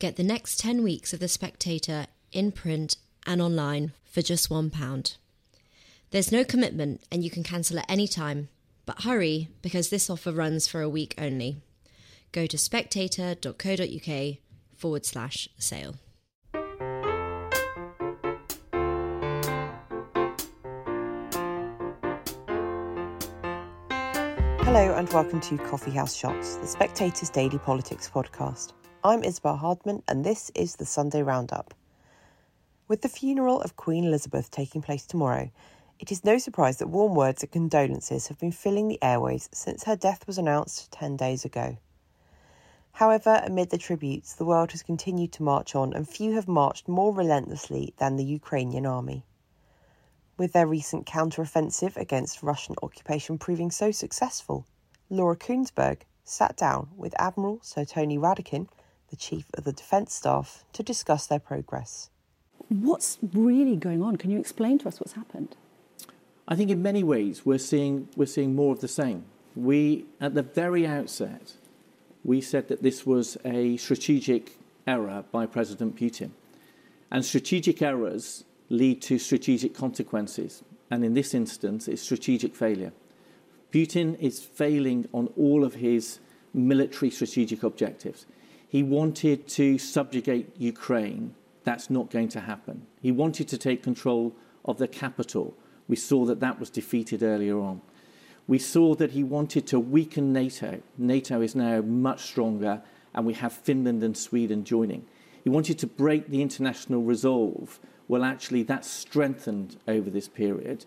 Get the next 10 weeks of The Spectator in print and online for just £1. There's no commitment and you can cancel at any time, but hurry because this offer runs for a week only. Go to spectator.co.uk forward slash sale. Hello and welcome to Coffee House Shots, the Spectator's daily politics podcast. I'm Isabel Hardman and this is the Sunday Roundup. With the funeral of Queen Elizabeth taking place tomorrow, it is no surprise that warm words and condolences have been filling the airways since her death was announced 10 days ago. However, amid the tributes, the world has continued to march on, and few have marched more relentlessly than the Ukrainian army. With their recent counter-offensive against Russian occupation proving so successful, Laura Kuenssberg sat down with Admiral Sir Tony Radakin, the Chief of the Defence Staff, to discuss their progress. What's really going on? Can you explain to us what's happened? I think in many ways we're seeing, we're seeing more of the same. We, at the very outset, we said that this was a strategic error by President Putin. And strategic errors lead to strategic consequences. And in this instance, it's strategic failure. Putin is failing on all of his military strategic objectives. He wanted to subjugate Ukraine. That's not going to happen. He wanted to take control of the capital. We saw that that was defeated earlier on. We saw that he wanted to weaken NATO. NATO is now much stronger, and we have Finland and Sweden joining. He wanted to break the international resolve. Well, actually, that's strengthened over this period,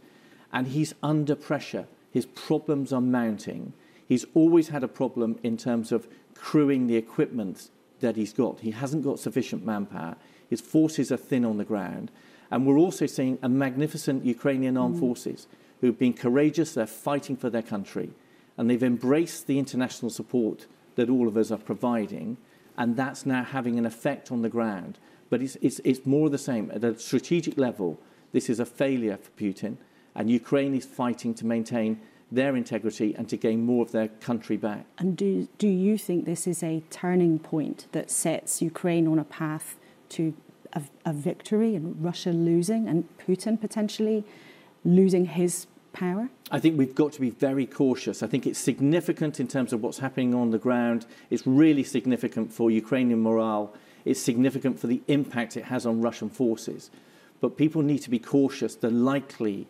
and he's under pressure. His problems are mounting. He's always had a problem in terms of crewing the equipment that he's got. He hasn't got sufficient manpower. His forces are thin on the ground. And we're also seeing a magnificent Ukrainian armed mm. forces who've been courageous, they're fighting for their country, and they've embraced the international support that all of us are providing, and that's now having an effect on the ground. But it's, it's, it's more of the same. At a strategic level, this is a failure for Putin, and Ukraine is fighting to maintain their integrity and to gain more of their country back. And do, do you think this is a turning point that sets Ukraine on a path to a, a victory and Russia losing and Putin potentially losing his power? I think we've got to be very cautious. I think it's significant in terms of what's happening on the ground. It's really significant for Ukrainian morale. It's significant for the impact it has on Russian forces. But people need to be cautious. The likely,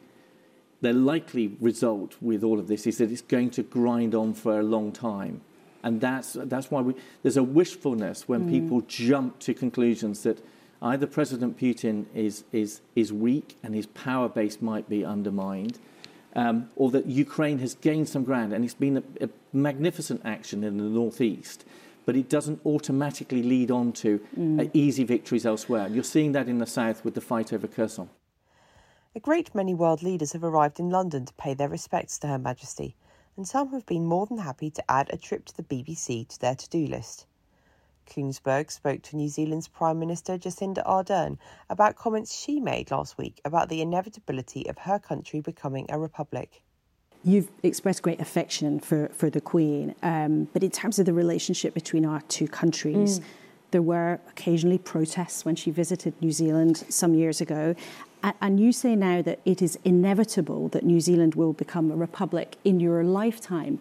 the likely result with all of this is that it's going to grind on for a long time. And that's, that's why we, there's a wishfulness when mm. people jump to conclusions that either President Putin is, is, is weak and his power base might be undermined, um, or that Ukraine has gained some ground and it's been a, a, magnificent action in the northeast, but it doesn't automatically lead on to mm. uh, easy victories elsewhere. You're seeing that in the south with the fight over Kherson. A great many world leaders have arrived in London to pay their respects to Her Majesty, and some have been more than happy to add a trip to the BBC to their to do list. Kuenssberg spoke to New Zealand's Prime Minister Jacinda Ardern about comments she made last week about the inevitability of her country becoming a republic. You've expressed great affection for, for the Queen, um, but in terms of the relationship between our two countries, mm. there were occasionally protests when she visited New Zealand some years ago. And you say now that it is inevitable that New Zealand will become a republic in your lifetime.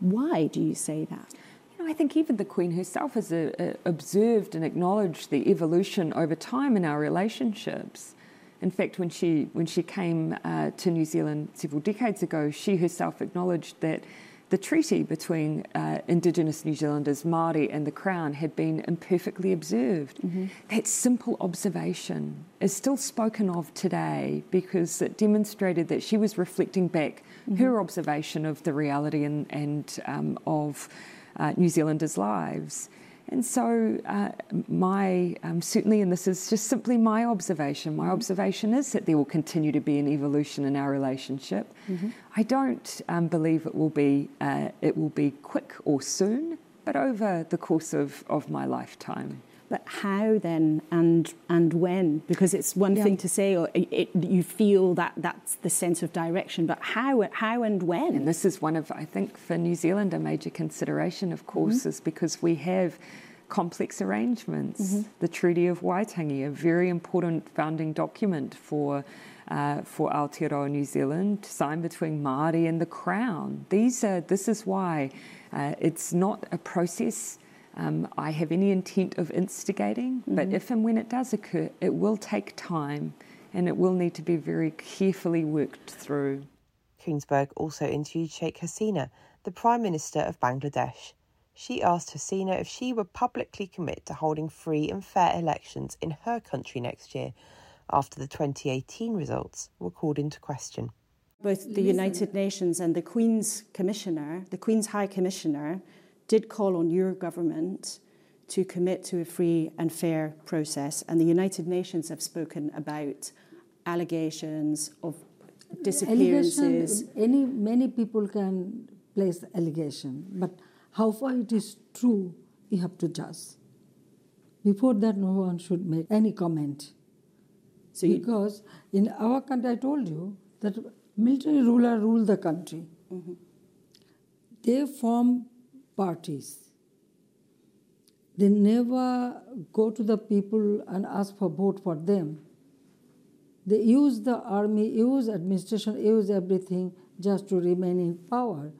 Why do you say that? You know, I think even the Queen herself has uh, uh, observed and acknowledged the evolution over time in our relationships. In fact, when she when she came uh, to New Zealand several decades ago, she herself acknowledged that the treaty between uh, Indigenous New Zealanders, Māori, and the Crown had been imperfectly observed. Mm-hmm. That simple observation is still spoken of today because it demonstrated that she was reflecting back mm-hmm. her observation of the reality and, and um, of uh, New Zealanders' lives. And so, uh, my um, certainly, and this is just simply my observation. My mm-hmm. observation is that there will continue to be an evolution in our relationship. Mm-hmm. I don't um, believe it will be uh, it will be quick or soon, but over the course of, of my lifetime. But how then and and when? Because it's one yeah. thing to say, or it, it, you feel that that's the sense of direction, but how how and when? And this is one of I think for New Zealand a major consideration, of course, mm-hmm. is because we have complex arrangements. Mm-hmm. The Treaty of Waitangi, a very important founding document for uh, for Aotearoa New Zealand, signed between Māori and the Crown. These are, this is why uh, it's not a process um, I have any intent of instigating, mm-hmm. but if and when it does occur, it will take time and it will need to be very carefully worked through. Kuenssberg also interviewed Sheikh Hasina, the Prime Minister of Bangladesh. She asked Hasina if she would publicly commit to holding free and fair elections in her country next year after the 2018 results were called into question. Both the United Nations and the Queen's Commissioner, the Queen's High Commissioner, did call on your government to commit to a free and fair process, and the United Nations have spoken about allegations of disappearances. any many people can place allegation, but how far it is true, you have to judge. Before that, no one should make any comment. So because in our country, I told you that military ruler rule the country. Mm-hmm. They form parties. They never go to the people and ask for vote for them. They use the army, use administration, use everything just to remain in power.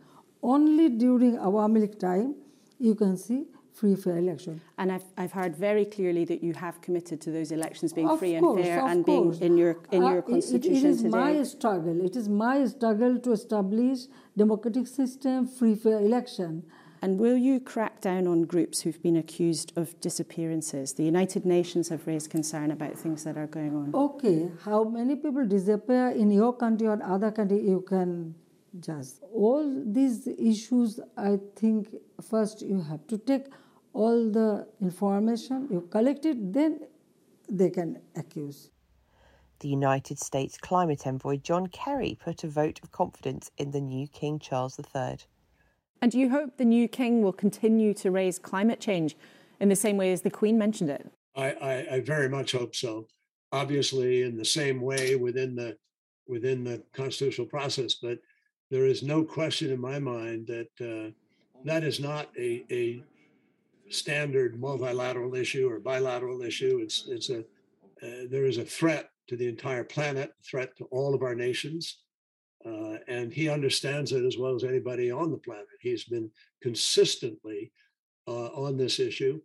Only during Awami League time, you can see free fair election. And I've, I've heard very clearly that you have committed to those elections being of free course, and fair and course. being in your in uh, your constitution it, it is today. my struggle. It is my struggle to establish democratic system, free fair election. And will you crack down on groups who've been accused of disappearances? The United Nations have raised concern about things that are going on. Okay, how many people disappear in your country or other country, you can judge. All these issues, I think, first you have to take all the information, you collect it, then they can accuse. The United States climate envoy John Kerry put a vote of confidence in the new King Charles III. And do you hope the new king will continue to raise climate change in the same way as the Queen mentioned it? I, I, I very much hope so. Obviously, in the same way within the within the constitutional process, but there is no question in my mind that uh, that is not a, a standard multilateral issue or bilateral issue. It's it's a uh, there is a threat to the entire planet, threat to all of our nations, uh, and he understands it as well as anybody on the planet. He's been consistently uh, on this issue,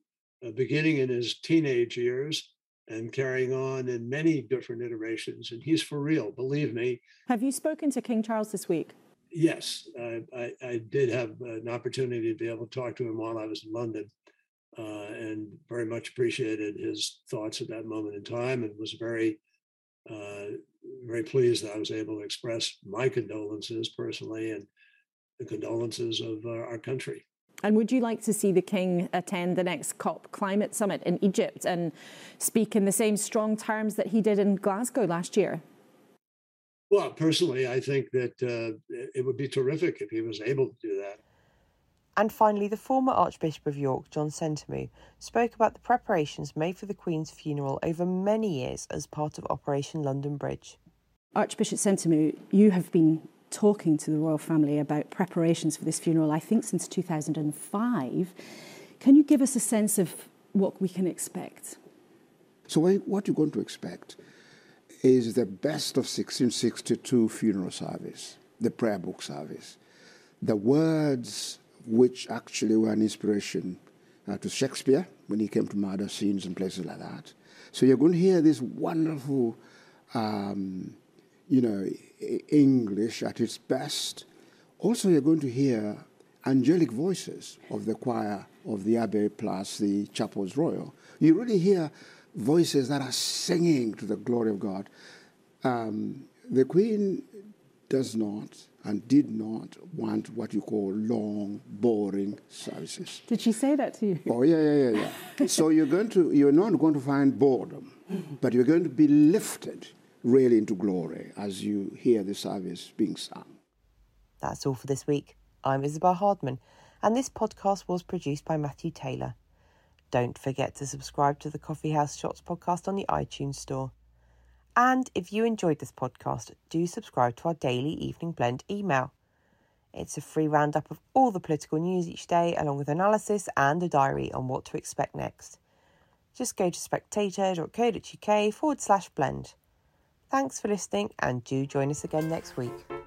uh, beginning in his teenage years and carrying on in many different iterations. And he's for real, believe me. Have you spoken to King Charles this week? Yes, I, I, I did have an opportunity to be able to talk to him while I was in London. Uh, and very much appreciated his thoughts at that moment in time and was very uh, very pleased that I was able to express my condolences personally and the condolences of uh, our country. And would you like to see the King attend the next COP climate summit in Egypt and speak in the same strong terms that he did in Glasgow last year? Well, personally, I think that uh, it would be terrific if he was able to do that. And finally, the former Archbishop of York, John Sentamu, spoke about the preparations made for the Queen's funeral over many years as part of Operation London Bridge. Archbishop Sentamu, you have been talking to the royal family about preparations for this funeral, I think, since 2005. Can you give us a sense of what we can expect? So, what you're going to expect is the best of 1662 funeral service, the prayer book service. The words which actually were an inspiration uh, to Shakespeare when he came to murder scenes and places like that. So you're going to hear this wonderful, um, you know, English at its best. Also, you're going to hear angelic voices of the choir of the Abbey plus the Chapels Royal. You really hear voices that are singing to the glory of God. Um, the Queen does not and did not want what you call long, boring services. Did she say that to you? Oh yeah, yeah, yeah, yeah. so you're going to you're not going to find boredom, but you're going to be lifted really into glory as you hear the service being sung. That's all for this week. I'm Isabel Hardman, and this podcast was produced by Matthew Taylor. Don't forget to subscribe to the Coffee House Shots podcast on the iTunes Store. And if you enjoyed this podcast, do subscribe to our daily Evening Blend email. It's a free roundup of all the political news each day, along with analysis and a diary on what to expect next. Just go to spectator.co.uk forward slash blend. Thanks for listening and do join us again next week.